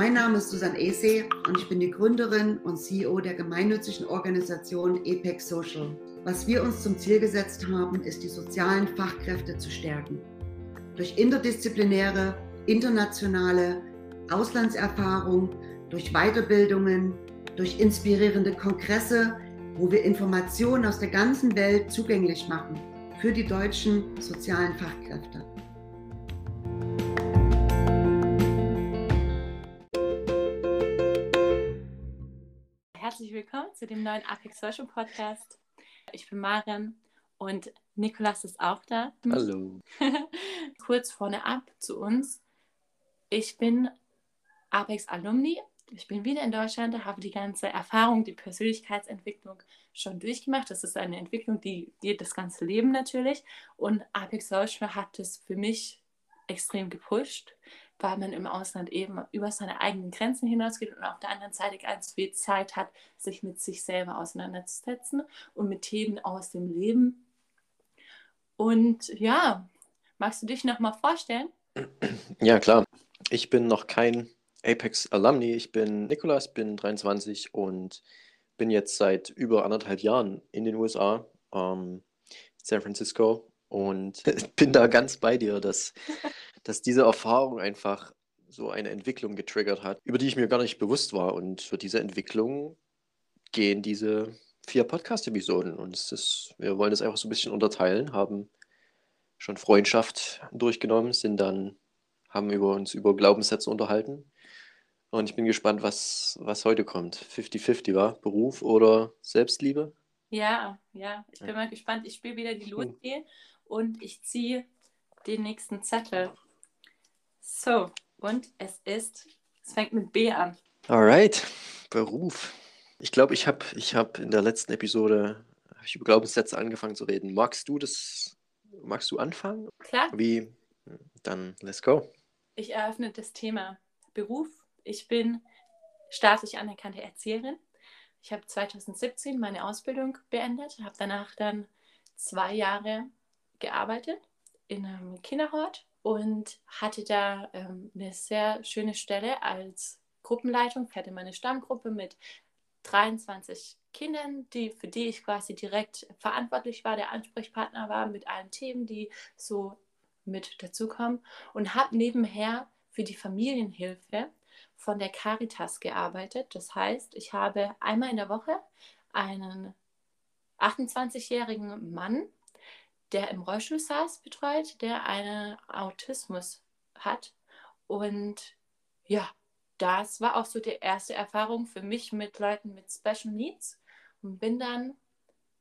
Mein Name ist Susanne Ese und ich bin die Gründerin und CEO der gemeinnützigen Organisation EPEC Social. Was wir uns zum Ziel gesetzt haben, ist die sozialen Fachkräfte zu stärken. Durch interdisziplinäre, internationale Auslandserfahrung, durch Weiterbildungen, durch inspirierende Kongresse, wo wir Informationen aus der ganzen Welt zugänglich machen für die deutschen sozialen Fachkräfte. Herzlich willkommen zu dem neuen Apex Social Podcast. Ich bin Maren und Nikolas ist auch da. Hallo. Kurz vorne ab zu uns. Ich bin Apex Alumni ich bin wieder in Deutschland, habe die ganze Erfahrung, die Persönlichkeitsentwicklung schon durchgemacht. Das ist eine Entwicklung, die geht das ganze Leben natürlich. Und Apex Social hat es für mich extrem gepusht, weil man im Ausland eben über seine eigenen Grenzen hinausgeht und auf der anderen Seite ganz viel Zeit hat, sich mit sich selber auseinanderzusetzen und mit Themen aus dem Leben. Und ja, magst du dich nochmal vorstellen? Ja, klar. Ich bin noch kein Apex Alumni. Ich bin Nikolas, bin 23 und bin jetzt seit über anderthalb Jahren in den USA, ähm, San Francisco und bin da ganz bei dir, dass, dass diese Erfahrung einfach so eine Entwicklung getriggert hat, über die ich mir gar nicht bewusst war. Und für diese Entwicklung gehen diese vier Podcast-Episoden. Und es ist, wir wollen das einfach so ein bisschen unterteilen, haben schon Freundschaft durchgenommen, sind dann, haben über uns über Glaubenssätze unterhalten und ich bin gespannt, was, was heute kommt. 50-50 war? Beruf oder Selbstliebe? Ja, ja. Ich bin ja. mal gespannt. Ich spiele wieder die hm. Und ich ziehe den nächsten Zettel. So, und es ist, es fängt mit B an. Alright, Beruf. Ich glaube, ich habe ich hab in der letzten Episode ich über Glaubenssätze angefangen zu reden. Magst du das, magst du anfangen? Klar. Wie? Dann let's go. Ich eröffne das Thema Beruf ich bin staatlich anerkannte Erzieherin. Ich habe 2017 meine Ausbildung beendet, habe danach dann zwei Jahre gearbeitet in einem Kinderhort und hatte da ähm, eine sehr schöne Stelle als Gruppenleitung. Ich hatte meine Stammgruppe mit 23 Kindern, die, für die ich quasi direkt verantwortlich war, der Ansprechpartner war mit allen Themen, die so mit dazukommen und habe nebenher für die Familienhilfe von der Caritas gearbeitet. Das heißt, ich habe einmal in der Woche einen 28-jährigen Mann, der im Rollstuhl saß, betreut, der einen Autismus hat. Und ja, das war auch so die erste Erfahrung für mich mit Leuten mit Special Needs und bin dann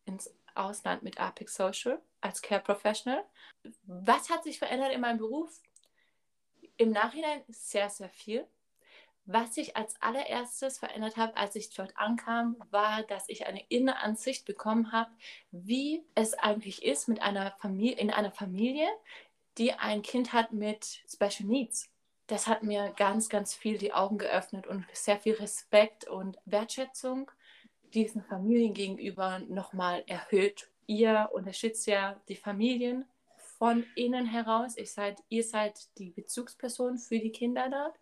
ins Ausland mit Apex Social als Care Professional. Was hat sich verändert in meinem Beruf? Im Nachhinein sehr, sehr viel. Was sich als allererstes verändert hat, als ich dort ankam, war, dass ich eine innere Ansicht bekommen habe, wie es eigentlich ist mit einer Familie, in einer Familie, die ein Kind hat mit Special Needs. Das hat mir ganz, ganz viel die Augen geöffnet und sehr viel Respekt und Wertschätzung diesen Familien gegenüber nochmal erhöht. Ihr unterstützt ja die Familien von innen heraus. Ich seid, ihr seid die Bezugsperson für die Kinder dort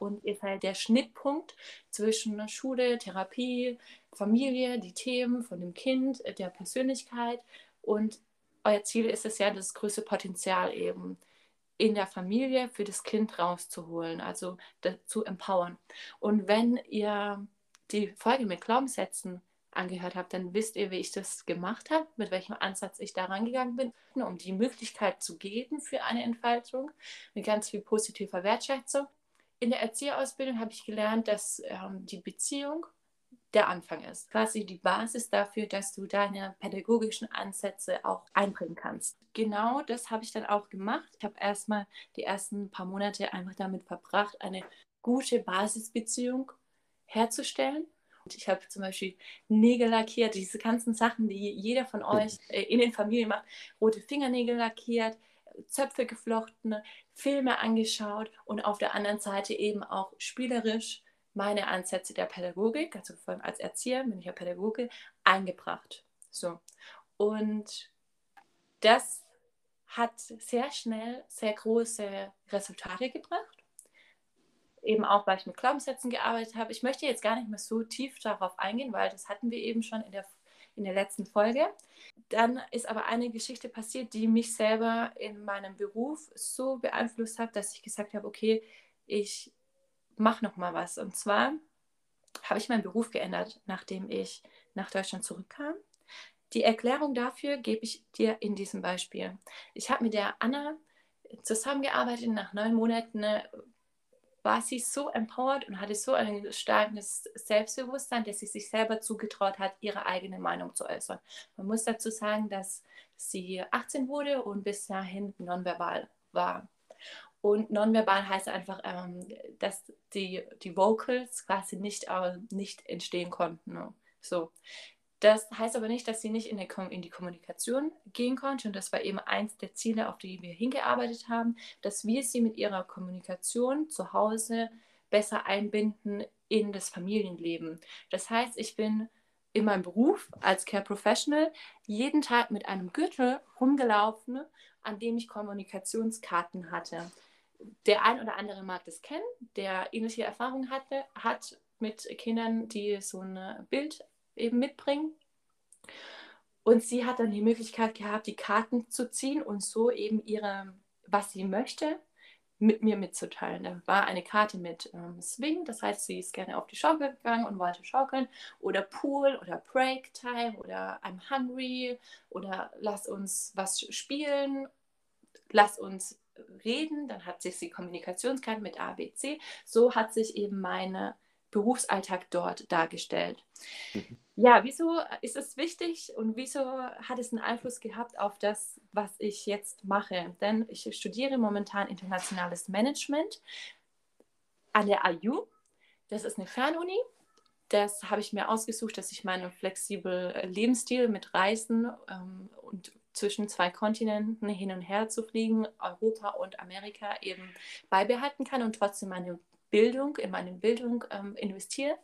und ihr seid der Schnittpunkt zwischen Schule, Therapie, Familie, die Themen von dem Kind, äh, der Persönlichkeit und euer Ziel ist es ja, das größte Potenzial eben in der Familie für das Kind rauszuholen, also zu empowern. Und wenn ihr die Folge mit Glaubenssätzen angehört habt, dann wisst ihr, wie ich das gemacht habe, mit welchem Ansatz ich da rangegangen bin, um die Möglichkeit zu geben für eine Entfaltung mit ganz viel positiver Wertschätzung in der Erzieherausbildung habe ich gelernt, dass ähm, die Beziehung der Anfang ist. Quasi die Basis dafür, dass du deine pädagogischen Ansätze auch einbringen kannst. Genau das habe ich dann auch gemacht. Ich habe erstmal die ersten paar Monate einfach damit verbracht, eine gute Basisbeziehung herzustellen. Und ich habe zum Beispiel Nägel lackiert, diese ganzen Sachen, die jeder von euch äh, in den Familien macht. Rote Fingernägel lackiert, Zöpfe geflochten, Filme angeschaut und auf der anderen Seite eben auch spielerisch meine Ansätze der Pädagogik, also vor allem als Erzieher bin ich ja Pädagoge, eingebracht. So. Und das hat sehr schnell sehr große Resultate gebracht. eben auch, weil ich mit Glaubenssätzen gearbeitet habe. Ich möchte jetzt gar nicht mehr so tief darauf eingehen, weil das hatten wir eben schon in der, in der letzten Folge. Dann ist aber eine Geschichte passiert, die mich selber in meinem Beruf so beeinflusst hat, dass ich gesagt habe, okay, ich mache noch mal was. Und zwar habe ich meinen Beruf geändert, nachdem ich nach Deutschland zurückkam. Die Erklärung dafür gebe ich dir in diesem Beispiel. Ich habe mit der Anna zusammengearbeitet. Nach neun Monaten war sie so empowered und hatte so ein starkes Selbstbewusstsein, dass sie sich selber zugetraut hat, ihre eigene Meinung zu äußern. Man muss dazu sagen, dass sie 18 wurde und bis dahin nonverbal war. Und nonverbal heißt einfach, ähm, dass die, die Vocals quasi nicht, äh, nicht entstehen konnten. Ne? So. Das heißt aber nicht, dass sie nicht in, in, die Kommunikation gehen konnte. Und das war eben eins der Ziele, auf die wir hingearbeitet haben, dass wir sie mit ihrer Kommunikation zu Hause besser einbinden in das Familienleben. Das heißt, ich bin in meinem Beruf als Care Professional jeden Tag mit einem Gürtel rumgelaufen, an dem ich Kommunikationskarten hatte. Der ein oder andere mag das kennen, der ähnliche Erfahrungen hatte, hat mit Kindern, die so ein Bild eben mitbringen. Und sie hat dann die Möglichkeit gehabt, die Karten zu ziehen und so eben ihre, was sie möchte, mit mir mitzuteilen. Da war eine Karte mit ähm, Swing, das heißt, sie ist gerne auf die Schaukel gegangen und wollte schaukeln. Oder Pool oder Break Time oder I'm hungry oder lass uns was spielen, lass uns reden. Dann hat sich die Kommunikationskarte mit ABC. So hat sich eben meine Berufsalltag dort dargestellt. Mhm. Ja, wieso ist es wichtig und wieso hat es einen Einfluss gehabt auf das, was ich jetzt mache? Denn ich studiere momentan internationales Management an der IU. Das ist eine Fernuni. Das habe ich mir ausgesucht, dass ich meinen flexiblen Lebensstil mit Reisen ähm, und zwischen zwei Kontinenten hin und her zu fliegen, Europa und Amerika eben beibehalten kann und trotzdem meine Bildung, in meine Bildung ähm, investiere.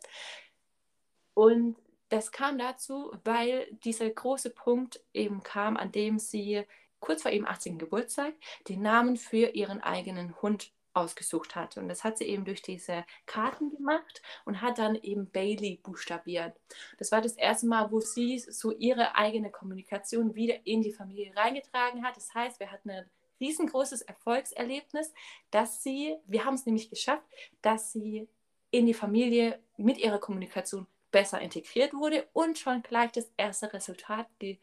Und das kam dazu, weil dieser große Punkt eben kam, an dem sie kurz vor ihrem 18. Geburtstag den Namen für ihren eigenen Hund ausgesucht hatte. Und das hat sie eben durch diese Karten gemacht und hat dann eben Bailey buchstabiert. Das war das erste Mal, wo sie so ihre eigene Kommunikation wieder in die Familie reingetragen hat. Das heißt, wir hatten eine riesengroßes Erfolgserlebnis, dass sie, wir haben es nämlich geschafft, dass sie in die Familie mit ihrer Kommunikation besser integriert wurde und schon gleich das erste Resultat ge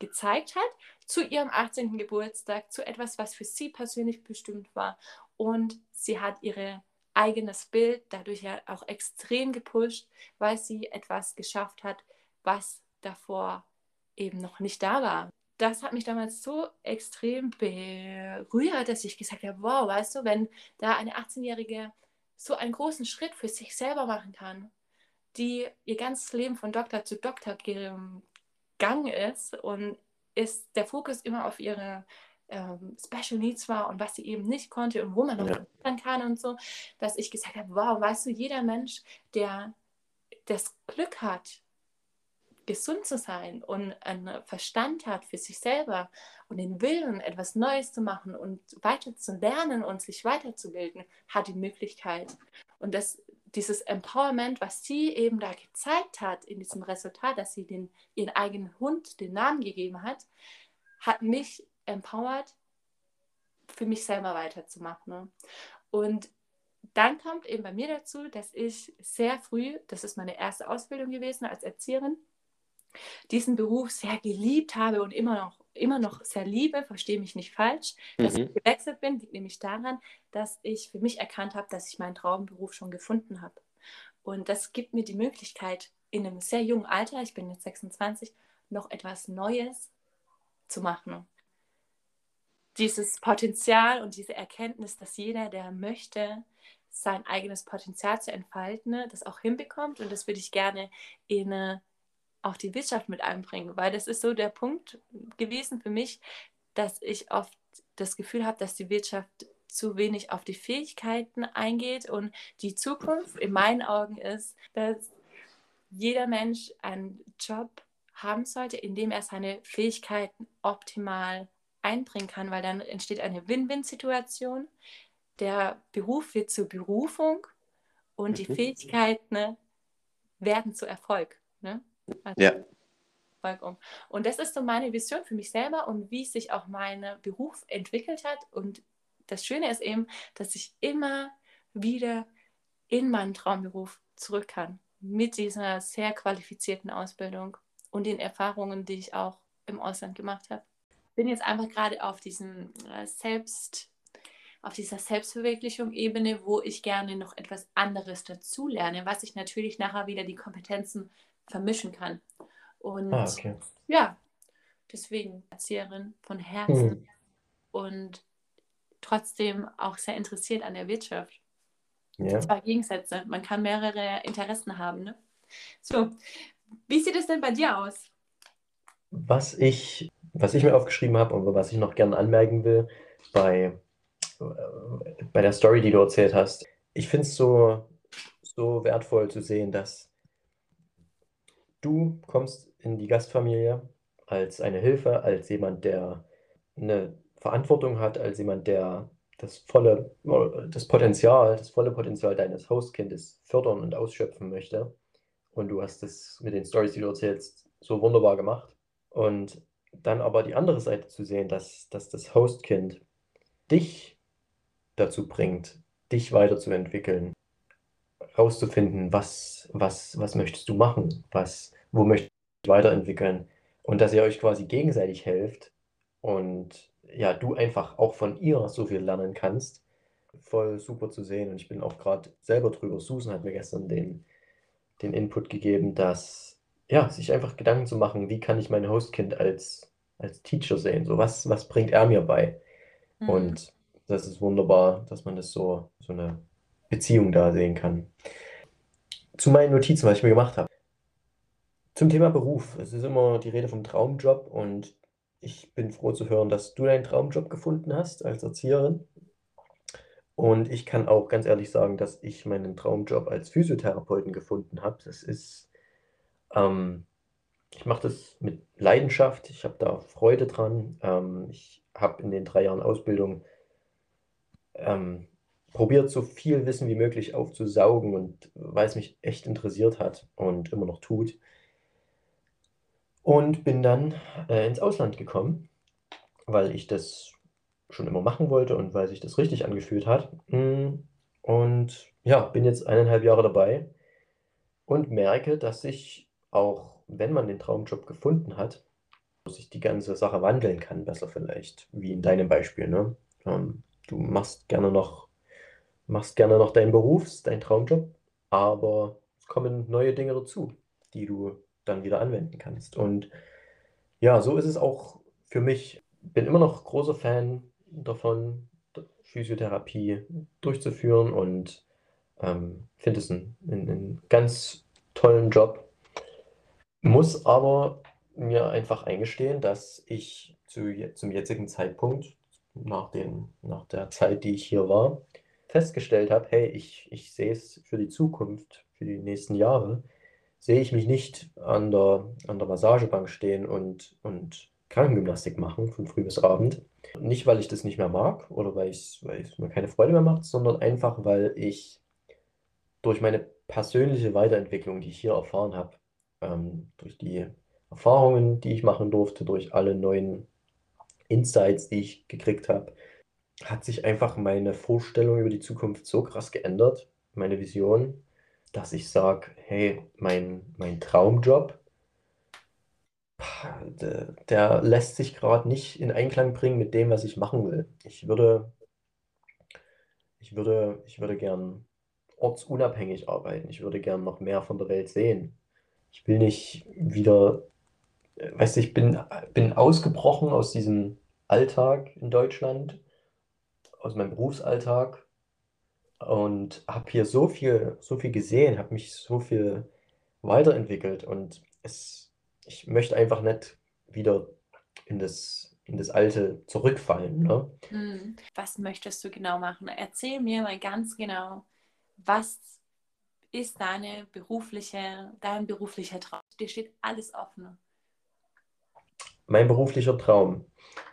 gezeigt hat zu ihrem 18. Geburtstag, zu etwas, was für sie persönlich bestimmt war. Und sie hat ihr eigenes Bild dadurch ja auch extrem gepusht, weil sie etwas geschafft hat, was davor eben noch nicht da war das hat mich damals so extrem berührt, dass ich gesagt habe, wow, weißt du, wenn da eine 18-Jährige so einen großen Schritt für sich selber machen kann, die ihr ganzes Leben von Doktor zu Doktor gegangen ist und ist der Fokus immer auf ihre ähm, Special Needs war und was sie eben nicht konnte und wo man noch ja. kann und so, dass ich gesagt habe, wow, weißt du, jeder Mensch, der das Glück hat, gesund zu sein und einen Verstand hat für sich selber und den Willen, etwas Neues zu machen und weiter zu lernen und sich weiterzubilden, hat die Möglichkeit. Und das, dieses Empowerment, was sie eben da gezeigt hat in diesem Resultat, dass sie den, ihren eigenen Hund den Namen gegeben hat, hat mich empowert, für mich selber weiterzumachen. Und dann kommt eben bei mir dazu, dass ich sehr früh, das ist meine erste Ausbildung gewesen als Erzieherin, diesen Beruf sehr geliebt habe und immer noch, immer noch sehr liebe, verstehe mich nicht falsch, dass mhm. ich gewechselt bin, liegt nämlich daran, dass ich für mich erkannt habe, dass ich meinen Traumberuf schon gefunden habe. Und das gibt mir die Möglichkeit, in einem sehr jungen Alter, ich bin jetzt 26, noch etwas Neues zu machen. Dieses Potenzial und diese Erkenntnis, dass jeder, der möchte, sein eigenes Potenzial zu entfalten, das auch hinbekommt. Und das würde ich gerne in auch die Wirtschaft mit einbringen, weil das ist so der Punkt gewesen für mich, dass ich oft das Gefühl habe, dass die Wirtschaft zu wenig auf die Fähigkeiten eingeht und die Zukunft in meinen Augen ist, dass jeder Mensch einen Job haben sollte, in dem er seine Fähigkeiten optimal einbringen kann, weil dann entsteht eine Win-Win-Situation. der Beruf wird zur Berufung und mhm. die Fähigkeiten ne, werden zu Erfolg. Ne? Also ja. Um. Und das ist so meine Vision für mich selber und wie sich auch mein Beruf entwickelt hat. Und das Schöne ist eben, dass ich immer wieder in meinen Traumberuf zurück kann. Mit dieser sehr qualifizierten Ausbildung und den Erfahrungen, die ich auch im Ausland gemacht habe. Bin jetzt einfach gerade auf diesem äh, Selbst, auf dieser Selbstverwirklichung-Ebene, wo ich gerne noch etwas anderes dazulerne, was ich natürlich nachher wieder die Kompetenzen vermischen kann. Und ah, okay. ja, deswegen Erzieherin von Herzen hm. und trotzdem auch sehr interessiert an der Wirtschaft. Ja. Zwei Gegensätze. Man kann mehrere Interessen haben. Ne? So, wie sieht es denn bei dir aus? Was ich, was ich mir aufgeschrieben habe und was ich noch gerne anmerken will, bei, äh, bei der Story, die du erzählt hast, ich finde es so, so wertvoll zu sehen, dass du kommst in die Gastfamilie als eine Hilfe, als jemand, der eine Verantwortung hat, als jemand, der das volle, das Potenzial, das volle Potenzial deines Hostkindes fördern und ausschöpfen möchte. Und du hast das mit den Stories, die du erzählst, so wunderbar gemacht. Und dann aber die andere Seite zu sehen, dass, dass das Hostkind dich dazu bringt, dich weiterzuentwickeln, rauszufinden, was, was, was möchtest du machen, was, wo möchtest du weiterentwickeln und dass ihr euch quasi gegenseitig helft und ja, du einfach auch von ihr so viel lernen kannst. Voll super zu sehen und ich bin auch gerade selber drüber. Susan hat mir gestern den, den Input gegeben, dass ja, sich einfach Gedanken zu machen, wie kann ich mein Hostkind als, als Teacher sehen? So, was, was bringt er mir bei? Mhm. Und das ist wunderbar, dass man das so, so eine Beziehung da sehen kann. Zu meinen Notizen, was ich mir gemacht habe. Zum Thema Beruf. Es ist immer die Rede vom Traumjob und ich bin froh zu hören, dass du deinen Traumjob gefunden hast als Erzieherin. Und ich kann auch ganz ehrlich sagen, dass ich meinen Traumjob als Physiotherapeuten gefunden habe. Das ist, ähm, ich mache das mit Leidenschaft, ich habe da Freude dran. Ähm, ich habe in den drei Jahren Ausbildung ähm, probiert, so viel Wissen wie möglich aufzusaugen und weil es mich echt interessiert hat und immer noch tut. Und bin dann äh, ins Ausland gekommen, weil ich das schon immer machen wollte und weil sich das richtig angefühlt hat. Mm, und ja, bin jetzt eineinhalb Jahre dabei und merke, dass sich auch, wenn man den Traumjob gefunden hat, sich die ganze Sache wandeln kann, besser vielleicht, wie in deinem Beispiel. Ne? Ähm, du machst gerne noch, machst gerne noch deinen Beruf, deinen Traumjob, aber es kommen neue Dinge dazu, die du dann wieder anwenden kannst. Und ja, so ist es auch für mich. Bin immer noch großer Fan davon, Physiotherapie durchzuführen und ähm, finde es einen, einen, ganz tollen Job. Muss aber mir einfach eingestehen, dass ich zu, zum jetzigen Zeitpunkt, nach, den, nach der Zeit, die ich hier war, festgestellt habe, hey, ich, ich sehe es für die Zukunft, für die nächsten Jahre, sehe ich mich nicht an der, an der Massagebank stehen und, und Krankengymnastik machen von früh bis Abend. Nicht, weil ich das nicht mehr mag oder weil, weil es mir keine Freude mehr macht, sondern einfach, weil ich durch meine persönliche Weiterentwicklung, die ich hier erfahren habe, ähm, durch die Erfahrungen, die ich machen durfte, durch alle neuen Insights, die ich gekriegt habe, hat sich einfach meine Vorstellung über die Zukunft so krass geändert, meine Vision, dass ich sage, hey, mein, mein Traumjob, der, lässt sich gerade nicht in Einklang bringen mit dem, was ich machen will. Ich würde, ich würde, ich würde gern ortsunabhängig arbeiten. Ich würde gern noch mehr von der Welt sehen. Ich will nicht wieder, weißt du, ich bin, bin ausgebrochen aus diesem Alltag in Deutschland, aus meinem Berufsalltag und habe hier so viel, so viel gesehen, habe mich so viel weiterentwickelt und es, ich möchte einfach nicht wieder in das, in das Alte zurückfallen. Ne? Hm. Was möchtest du genau machen? Erzähl mir mal ganz genau, was ist deine berufliche, dein beruflicher Traum? Dir steht alles offen. Mein beruflicher Traum.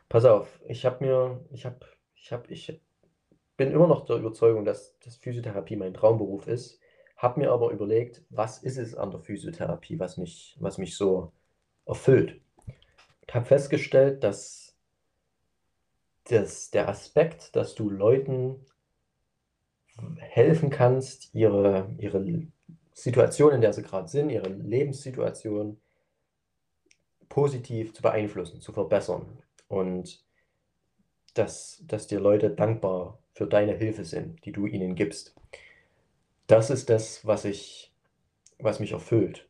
Pass auf, ich habe mir, ich habe, ich habe, ich bin immer noch der Überzeugung, dass, dass Physiotherapie mein Traumberuf ist, habe mir aber überlegt, was ist es an der Physiotherapie, was mich, was mich so erfüllt. Ich habe festgestellt, dass das, der Aspekt, dass du Leuten helfen kannst, ihre, ihre Situation, in der sie gerade sind, ihre Lebenssituation positiv zu beeinflussen, zu verbessern. Und dass, dass dir Leute dankbar für deine Hilfe sind, die du ihnen gibst. Das ist das, was ich, was mich erfüllt.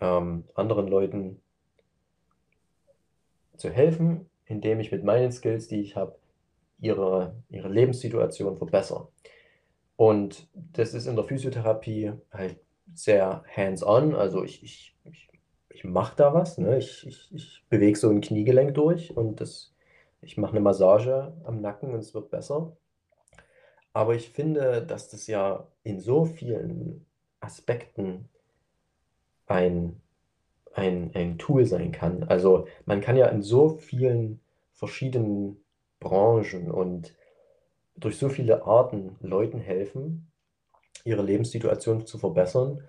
Ähm, anderen Leuten zu helfen, indem ich mit meinen Skills, die ich habe, ihre, ihre Lebenssituation verbessere. Und das ist in der Physiotherapie halt sehr hands-on. Also ich, ich, ich, ich mache da was. Ne? Ich, ich, ich bewege so ein Kniegelenk durch und das, ich mache eine Massage am Nacken und es wird besser. Aber ich finde, dass das ja in so vielen Aspekten ein, ein, ein Tool sein kann. Also man kann ja in so vielen verschiedenen Branchen und durch so viele Arten Leuten helfen, ihre Lebenssituation zu verbessern.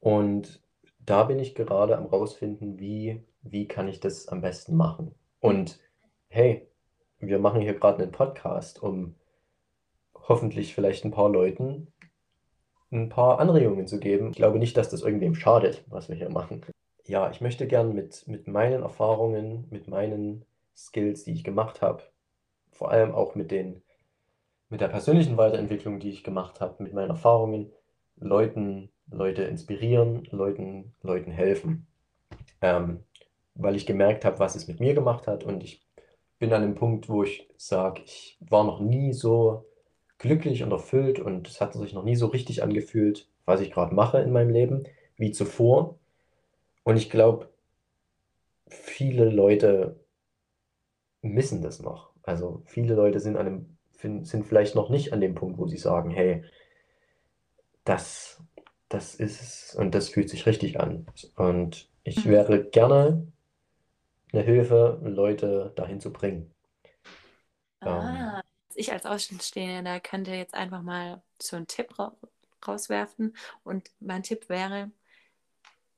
Und da bin ich gerade am rausfinden, wie, wie kann ich das am besten machen. Und hey, wir machen hier gerade einen Podcast, um hoffentlich vielleicht ein paar Leuten ein paar Anregungen zu geben. Ich glaube nicht, dass das irgendwem schadet, was wir hier machen. Ja, ich möchte gern mit, mit meinen Erfahrungen, mit meinen Skills, die ich gemacht habe, vor allem auch mit den mit der persönlichen Weiterentwicklung, die ich gemacht habe, mit meinen Erfahrungen, Leuten, Leute inspirieren, Leuten, Leuten helfen. Ähm, weil ich gemerkt habe, was es mit mir gemacht hat und ich bin an dem Punkt, wo ich sage, ich war noch nie so glücklich und erfüllt und es hat sich noch nie so richtig angefühlt, was ich gerade mache in meinem Leben, wie zuvor. Und ich glaube, viele Leute missen das noch. Also viele Leute sind an einem sind vielleicht noch nicht an dem Punkt, wo sie sagen, hey, das, das ist es und das fühlt sich richtig an. Und ich mhm. wäre gerne eine Hilfe, Leute dahin zu bringen. Ah, ähm, ich als Außenstehender könnte jetzt einfach mal so einen Tipp ra rauswerfen. Und mein Tipp wäre,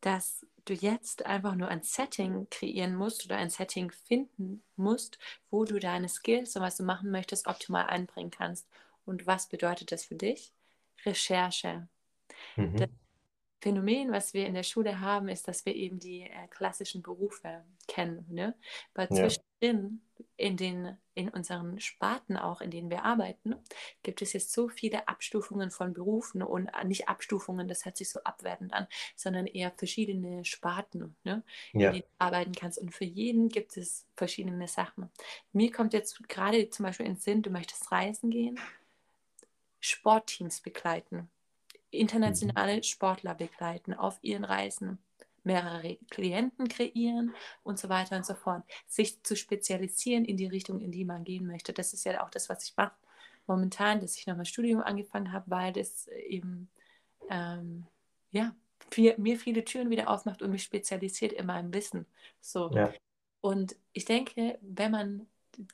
dass du jetzt einfach nur ein Setting kreieren musst oder ein Setting finden musst, wo du deine Skills und was du machen möchtest, optimal einbringen kannst. Und was bedeutet das für dich? Recherche. Mhm. Das Phänomen, was wir in der Schule haben, ist, dass wir eben die äh, klassischen Berufe kennen. Ne? Aber ja. zwischendrin, in, den, in unseren Sparten auch, in denen wir arbeiten, gibt es jetzt so viele Abstufungen von Berufen und äh, nicht Abstufungen, das hört sich so abwertend an, sondern eher verschiedene Sparten, ne? ja. in denen du arbeiten kannst. Und für jeden gibt es verschiedene Sachen. Mir kommt jetzt gerade zum Beispiel ins Sinn, du möchtest reisen gehen, Sportteams begleiten internationale Sportler begleiten auf ihren Reisen, mehrere Klienten kreieren und so weiter und so fort. Sich zu spezialisieren in die Richtung, in die man gehen möchte. Das ist ja auch das, was ich mache momentan, dass ich nochmal Studium angefangen habe, weil das eben ähm, ja, viel, mir viele Türen wieder aufmacht und mich spezialisiert in meinem Wissen. So. Ja. Und ich denke, wenn man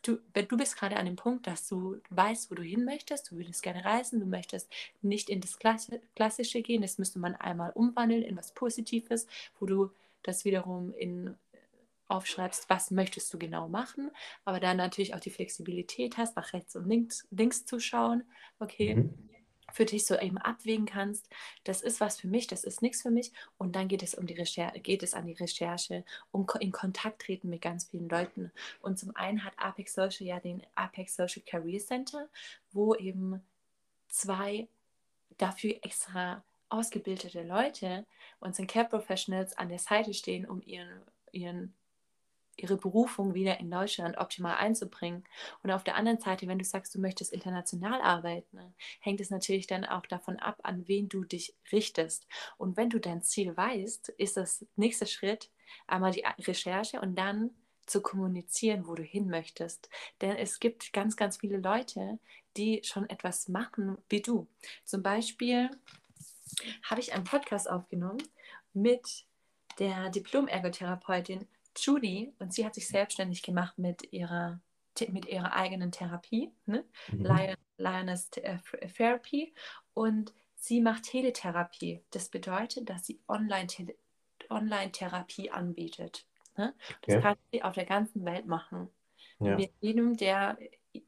du, du bist gerade an dem Punkt, dass du weißt, wo du hin möchtest, du würdest gerne reisen, du möchtest nicht in das Klassische gehen, das müsste man einmal umwandeln in was Positives, wo du das wiederum in aufschreibst, was möchtest du genau machen, aber dann natürlich auch die Flexibilität hast, nach rechts und links, links zu schauen. Okay, mhm für dich so eben abwägen kannst, das ist was für mich, das ist nichts für mich. Und dann geht es um die Recherche, geht es an die Recherche, um in Kontakt treten mit ganz vielen Leuten. Und zum einen hat Apex Social ja den Apex Social Career Center, wo eben zwei dafür extra ausgebildete Leute, unseren Care Professionals, an der Seite stehen, um ihren, ihren ihre Berufung wieder in Deutschland optimal einzubringen. Und auf der anderen Seite, wenn du sagst, du möchtest international arbeiten, hängt es natürlich dann auch davon ab, an wen du dich richtest. Und wenn du dein Ziel weißt, ist das nächste Schritt einmal die Recherche und dann zu kommunizieren, wo du hin möchtest. Denn es gibt ganz, ganz viele Leute, die schon etwas machen wie du. Zum Beispiel habe ich einen Podcast aufgenommen mit der Diplom-Ergotherapeutin Judy, und sie hat sich selbstständig gemacht mit ihrer, mit ihrer eigenen Therapie, ne? mhm. Lion, Lioness äh, Therapy und sie macht Teletherapie. Das bedeutet, dass sie Online-Therapie Online anbietet. Ne? Das okay. kann sie auf der ganzen Welt machen. Ja. Mit jedem, der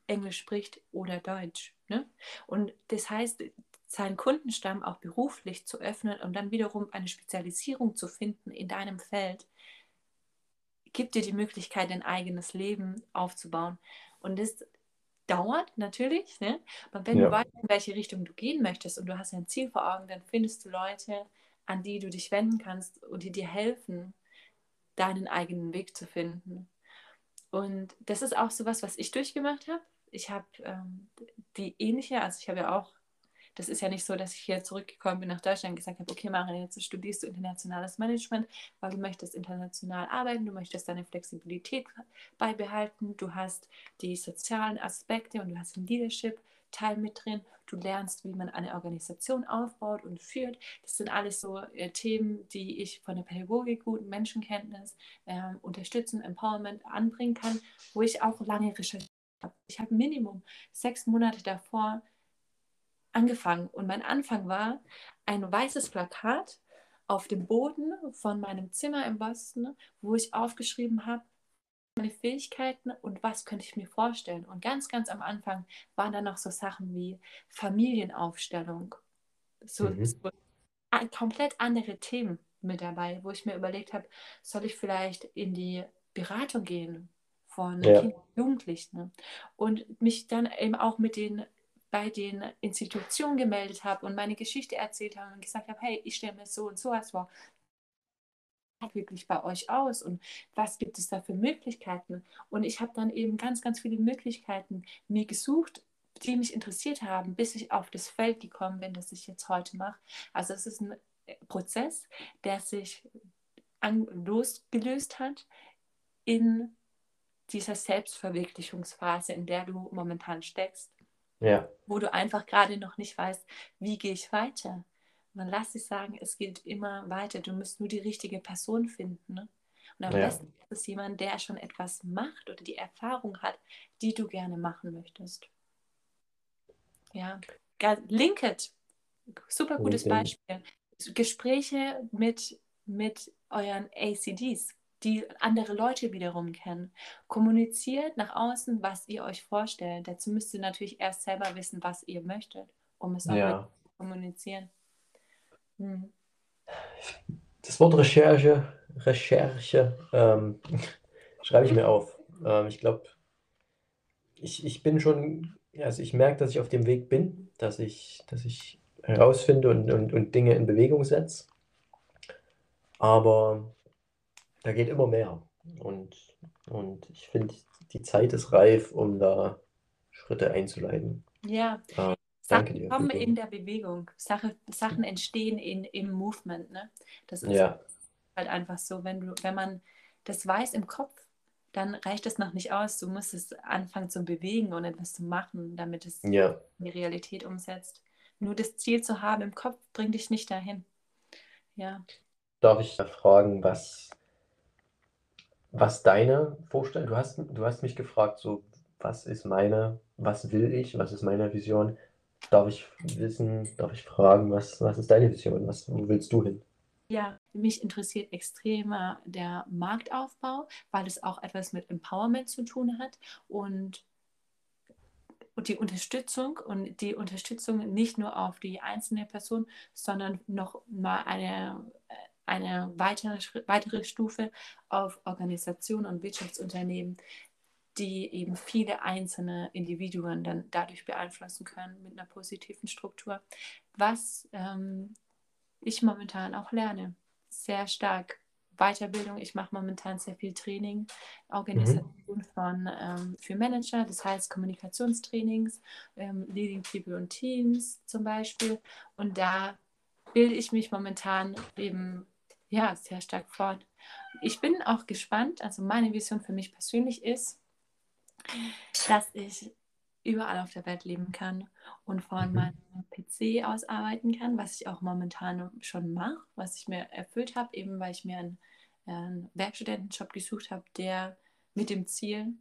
Englisch spricht oder Deutsch. Ne? Und das heißt, seinen Kundenstamm auch beruflich zu öffnen und dann wiederum eine Spezialisierung zu finden in deinem Feld, gibt dir die Möglichkeit, dein eigenes Leben aufzubauen. Und das dauert natürlich, ne? aber wenn ja. du weißt, in welche Richtung du gehen möchtest und du hast ein Ziel vor Augen, dann findest du Leute, an die du dich wenden kannst und die dir helfen, deinen eigenen Weg zu finden. Und das ist auch so was, was ich durchgemacht habe. Ich habe ähm, die ähnliche, also ich habe ja auch das ist ja nicht so, dass ich hier zurückgekommen bin nach Deutschland und gesagt habe, okay, Marin, jetzt studierst du internationales Management, weil du möchtest international arbeiten, du möchtest deine Flexibilität beibehalten, du hast die sozialen Aspekte und du hast den Leadership. Teil mit drin. Du lernst, wie man eine Organisation aufbaut und führt. Das sind alles so äh, Themen, die ich von der Pädagogik, guten Menschenkenntnis, äh, Unterstützen, Empowerment anbringen kann, wo ich auch lange recherchiert habe. Ich habe Minimum sechs Monate davor angefangen. Und mein Anfang war ein weißes Plakat auf dem Boden von meinem Zimmer im Boston, wo ich aufgeschrieben habe, meine Fähigkeiten und was könnte ich mir vorstellen. Und ganz, ganz am Anfang waren dann noch so Sachen wie Familienaufstellung, so, mhm. so komplett andere Themen mit dabei, wo ich mir überlegt habe, soll ich vielleicht in die Beratung gehen von ja. Kindern und Jugendlichen und mich dann eben auch mit den bei den Institutionen gemeldet habe und meine Geschichte erzählt habe und gesagt habe, hey, ich stelle mir so und so was vor. wirklich bei euch aus und was gibt es da für Möglichkeiten? Und ich habe dann eben ganz, ganz viele Möglichkeiten mir gesucht, die mich interessiert haben, bis ich auf das Feld gekommen bin, das ich jetzt heute mache. Also es ist ein Prozess, der sich an, losgelöst hat in dieser Selbstverwirklichungsphase, in der du momentan steckst ja. wo du einfach gerade noch nicht weißt, wie gehe ich weiter. Man lass dich sagen, es geht immer weiter. Du musst nur die richtige Person finden. Ne? Und am ja. besten ist es jemand, der schon etwas macht oder die Erfahrung hat, die du gerne machen möchtest. Ja, Linked, super gutes Beispiel. Gespräche mit, mit euren ACDs, die andere Leute wiederum kennen. Kommuniziert nach außen, was ihr euch vorstellt. Dazu müsst ihr natürlich erst selber wissen, was ihr möchtet, um es auch ja. zu kommunizieren. Hm. Das Wort Recherche, Recherche, ähm, schreibe ich mir auf. Ähm, ich glaube, ich, ich bin schon, also ich merke, dass ich auf dem Weg bin, dass ich, dass ich herausfinde und, und, und Dinge in Bewegung setze. Aber da geht immer mehr. Und, und ich finde, die Zeit ist reif, um da Schritte einzuleiten. Ja. Äh, Sachen dir. kommen in der Bewegung. Sache, Sachen entstehen in, im Movement. Ne? Das ist ja. halt einfach so, wenn du, wenn man das weiß im Kopf, dann reicht es noch nicht aus. Du musst es anfangen zu bewegen und etwas zu machen, damit es ja. die Realität umsetzt. Nur das Ziel zu haben im Kopf bringt dich nicht dahin. Ja. Darf ich fragen, was was deine Vorstellung, du hast, du hast mich gefragt, so, was ist meine, was will ich, was ist meine Vision? Darf ich wissen, darf ich fragen, was, was ist deine Vision, was, wo willst du hin? Ja, mich interessiert extrem der Marktaufbau, weil es auch etwas mit Empowerment zu tun hat und, und die Unterstützung und die Unterstützung nicht nur auf die einzelne Person, sondern noch mal eine eine weitere, weitere Stufe auf Organisationen und Wirtschaftsunternehmen, die eben viele einzelne Individuen dann dadurch beeinflussen können mit einer positiven Struktur. Was ähm, ich momentan auch lerne, sehr stark. Weiterbildung, ich mache momentan sehr viel Training, Organisation mhm. von, ähm, für Manager, das heißt Kommunikationstrainings, ähm, Leading People und Teams zum Beispiel. Und da bilde ich mich momentan eben ja, sehr stark fort. Ich bin auch gespannt, also meine Vision für mich persönlich ist, dass ich überall auf der Welt leben kann und von mhm. meinem PC aus arbeiten kann, was ich auch momentan schon mache, was ich mir erfüllt habe, eben weil ich mir einen, einen Werkstudentenjob gesucht habe, der mit dem Ziel,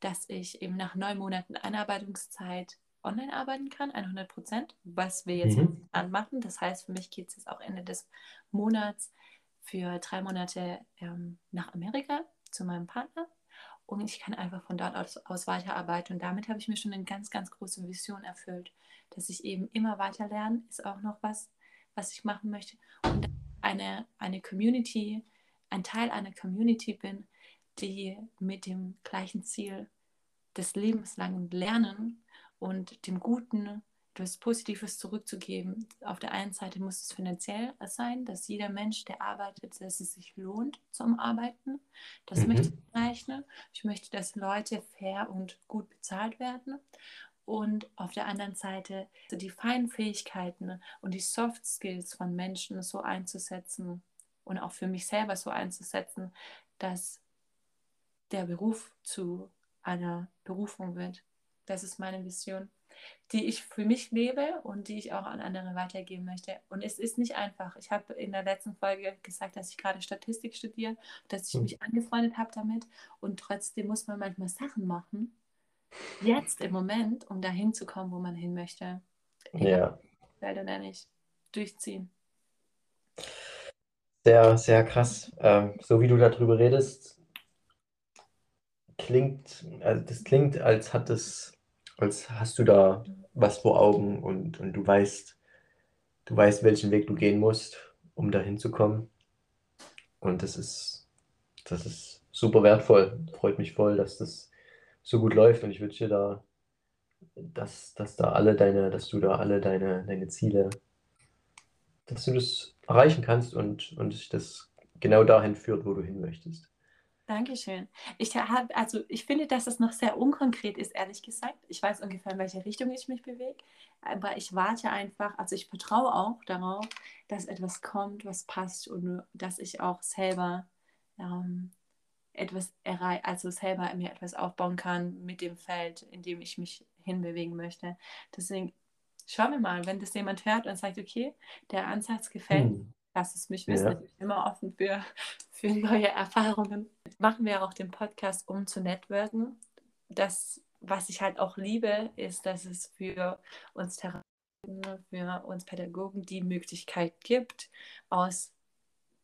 dass ich eben nach neun Monaten Einarbeitungszeit online arbeiten kann, 100 Prozent, was wir jetzt Mhm. anmachen. Das heißt, für mich geht es jetzt auch Ende des Monats für drei Monate ähm, nach Amerika zu meinem Partner und ich kann einfach von dort aus, aus weiterarbeiten. Und damit habe ich mir schon eine ganz, ganz große Vision erfüllt, dass ich eben immer weiter lerne, ist auch noch was, was ich machen möchte. Und eine, eine Community, ein Teil einer Community bin, die mit dem gleichen Ziel des lebenslangen Lernen und dem Guten etwas Positives zurückzugeben. Auf der einen Seite muss es finanziell sein, dass jeder Mensch, der arbeitet, dass es sich lohnt zum Arbeiten. Das Mhm. möchte ich erreichen. Ich möchte, dass Leute fair und gut bezahlt werden. Und auf der anderen Seite die feinen Fähigkeiten und die Soft Skills von Menschen so einzusetzen und auch für mich selber so einzusetzen, dass der Beruf zu einer Berufung wird. Das ist meine Vision, die ich für mich lebe und die ich auch an andere weitergeben möchte. Und es ist nicht einfach. Ich habe in der letzten Folge gesagt, dass ich gerade Statistik studiere, dass ich Hm. mich angefreundet habe damit. Und trotzdem muss man manchmal Sachen machen, jetzt im Moment, um dahin zu kommen, wo man hin möchte. Ja, Leider nicht durchziehen. sehr, sehr krass. Ähm, so wie du darüber redest, klingt, also das klingt, als hat es, als hast du da was vor Augen und, und du weißt, du weißt, welchen Weg du gehen musst, um dahin zu kommen. Und das ist, das ist super wertvoll. Freut mich voll, dass das so gut läuft und ich wünsche dir da, dass, dass da alle deine, dass du da alle deine, deine Ziele, dass du das erreichen kannst und, und das genau dahin führt, wo du hin möchtest. Dankeschön. Ich habe, also ich finde, dass es noch sehr unkonkret ist, ehrlich gesagt. Ich weiß ungefähr, in welche Richtung ich mich bewege, aber ich warte einfach, also ich vertraue auch darauf, dass etwas kommt, was passt und dass ich auch selber ähm, etwas erreiche, also selber mir etwas aufbauen kann mit dem Feld, in dem ich mich hinbewegen möchte. Deswegen schauen wir mal, wenn das jemand hört und sagt, okay, der Ansatz gefällt, Hm. Lass es mich wissen. Ja. Ich bin immer offen für, für neue Erfahrungen. Machen wir auch den Podcast, um zu networken. Das, was ich halt auch liebe, ist, dass es für uns Therapeuten, für uns Pädagogen die Möglichkeit gibt, aus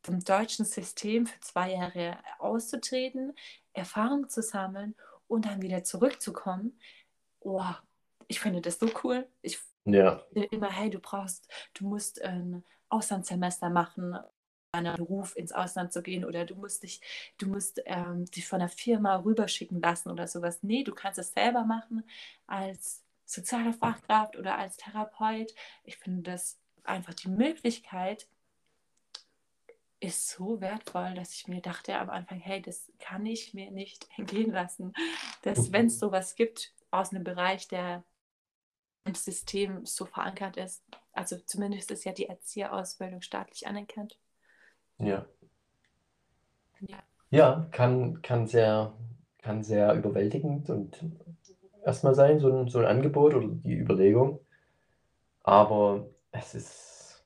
dem deutschen System für zwei Jahre auszutreten, Erfahrung zu sammeln und dann wieder zurückzukommen. Oh, ich finde das so cool. Ich Ja, finde immer, hey, du brauchst, du musst ein Auslandssemester machen, einen Beruf ins Ausland zu gehen oder du musst dich, du musst ähm, dich von der Firma rüberschicken lassen oder sowas. Nee, du kannst es selber machen als soziale Fachkraft oder als Therapeut. Ich finde das einfach die Möglichkeit ist so wertvoll, dass ich mir dachte am Anfang, hey, das kann ich mir nicht entgehen lassen, dass wenn es sowas gibt aus einem Bereich, der im System so verankert ist, also zumindest ist ja die Erzieherausbildung staatlich anerkannt. ja. Ja. Ja, kann, kann sehr, kann sehr überwältigend und erstmal sein, so ein, so ein Angebot oder die Überlegung. Aber es ist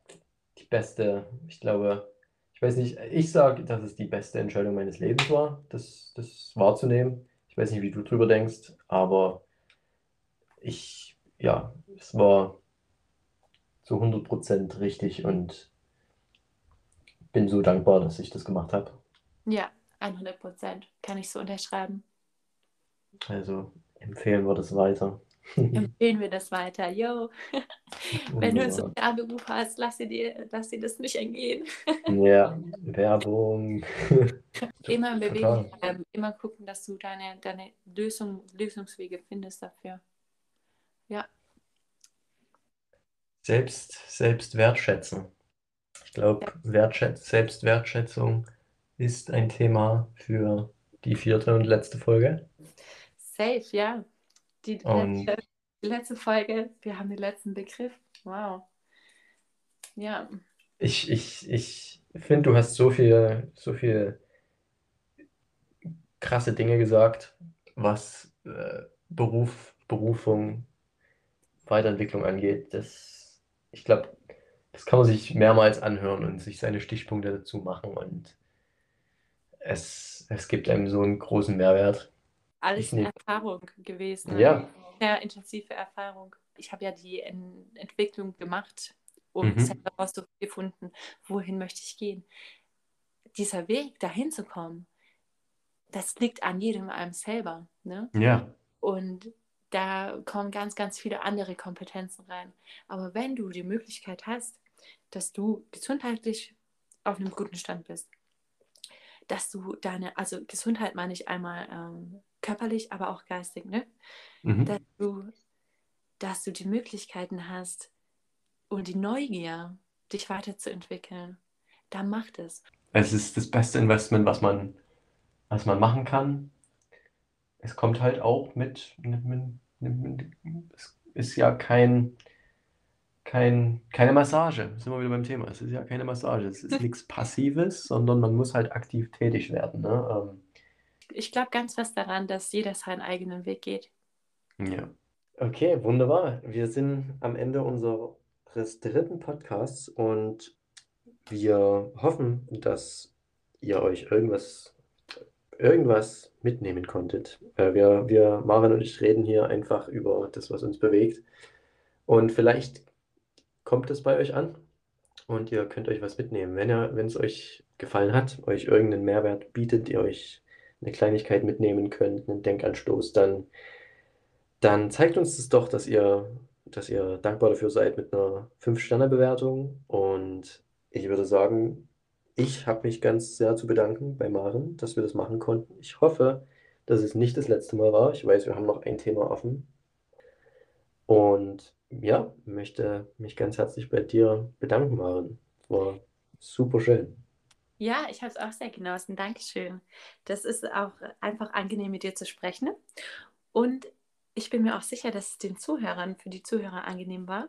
die beste, ich glaube, ich weiß nicht, ich sage, dass es die beste Entscheidung meines Lebens war, das, das wahrzunehmen. Ich weiß nicht, wie du drüber denkst, aber ich, ja, es war zu 100% richtig und bin so dankbar, dass ich das gemacht habe. Ja, 100 Prozent kann ich so unterschreiben. Also empfehlen wir das weiter. Empfehlen wir das weiter. Yo, wenn du einen Wunderbar. Sozialberuf hast, lass dir, die- lass dir das nicht entgehen. Ja, Werbung. Immer in. Bewegung bleiben, immer gucken, dass du deine, deine Lösung, Lösungswege findest dafür. Ja, Selbst, selbst wertschätzen. Ich glaube, Wertschätz Selbstwertschätzung ist ein Thema für die vierte und letzte Folge. safe, ja. Die Und- letzte, die letzte Folge, wir haben den letzten Begriff. Wow. Ja, Ich, ich, ich finde, du hast so viel, so viel krasse Dinge gesagt, was äh, Beruf, Berufung, Weiterentwicklung angeht. Das, ich glaube, das kann man sich mehrmals anhören und sich seine Stichpunkte dazu machen und es, es gibt einem so einen großen Mehrwert. alles nehm- Erfahrung gewesen. Ja. Sehr intensive Erfahrung. ich habe ja die Ent Entwicklung gemacht und mhm. selber herausgefunden, wohin möchte ich gehen. Dieser Weg, dahin zu kommen, das liegt an jedem einem selber. Ne? Ja. Und da kommen ganz, ganz viele andere Kompetenzen rein. Aber wenn du die Möglichkeit hast, dass du gesundheitlich auf einem guten Stand bist, dass du deine, also Gesundheit meine ich einmal ähm, körperlich, aber auch geistig, ne? Mhm. Dass, du, dass du die Möglichkeiten hast und die Neugier, dich weiterzuentwickeln, dann macht es. Es ist das beste Investment, was man, was man machen kann. Es kommt halt auch mit, mit, mit, mit es ist ja kein, kein, keine Massage. Sind wir wieder beim Thema. Es ist ja keine Massage. Es ist nichts Passives, sondern man muss halt aktiv tätig werden. Ne? Ähm, ich glaube ganz fest daran, dass jeder seinen eigenen Weg geht. Ja. Okay, wunderbar. Wir sind am Ende unseres dritten Podcasts und wir hoffen, dass ihr euch irgendwas, irgendwas mitnehmen konntet. Äh, wir, wir, Maren und ich, reden hier einfach über das, was uns bewegt. Und vielleicht kommt es bei euch an und ihr könnt euch was mitnehmen. Wenn, es euch gefallen hat, euch irgendeinen Mehrwert bietet, ihr euch eine Kleinigkeit mitnehmen könnt, einen Denkanstoß, dann, dann zeigt uns das doch, dass ihr, dass ihr dankbar dafür seid mit einer 5-Sterne-Bewertung. Und ich würde sagen, ich habe mich ganz sehr zu bedanken bei Maren, dass wir das machen konnten. Ich hoffe, dass es nicht das letzte Mal war. Ich weiß, wir haben noch ein Thema offen. Und ja, möchte mich ganz herzlich bei dir bedanken, Maren. War super schön. Ja, ich habe es auch sehr genossen. Dankeschön. Das ist auch einfach angenehm, mit dir zu sprechen. Und ich bin mir auch sicher, dass es den Zuhörern, für die Zuhörer angenehm war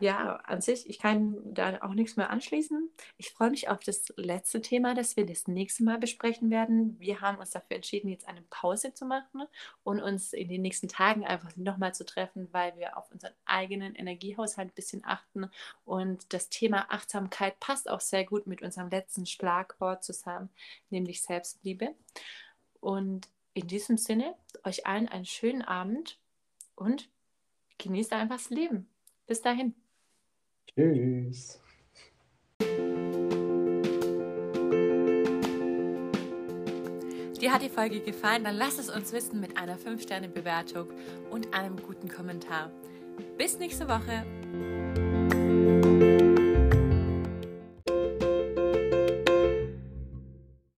ja, an sich, ich kann da auch nichts mehr anschließen. Ich freue mich auf das letzte Thema, das wir das nächste Mal besprechen werden. Wir haben uns dafür entschieden, jetzt eine Pause zu machen und uns in den nächsten Tagen einfach nochmal zu treffen, weil wir auf unseren eigenen Energiehaushalt ein bisschen achten. Und das Thema Achtsamkeit passt auch sehr gut mit unserem letzten Schlagwort zusammen, nämlich Selbstliebe. Und in diesem Sinne, euch allen einen schönen Abend und genießt einfach das Leben. Bis dahin. Tschüss. Dir hat die Folge gefallen? Dann lass es uns wissen mit einer 5-Sterne-Bewertung und einem guten Kommentar. Bis nächste Woche.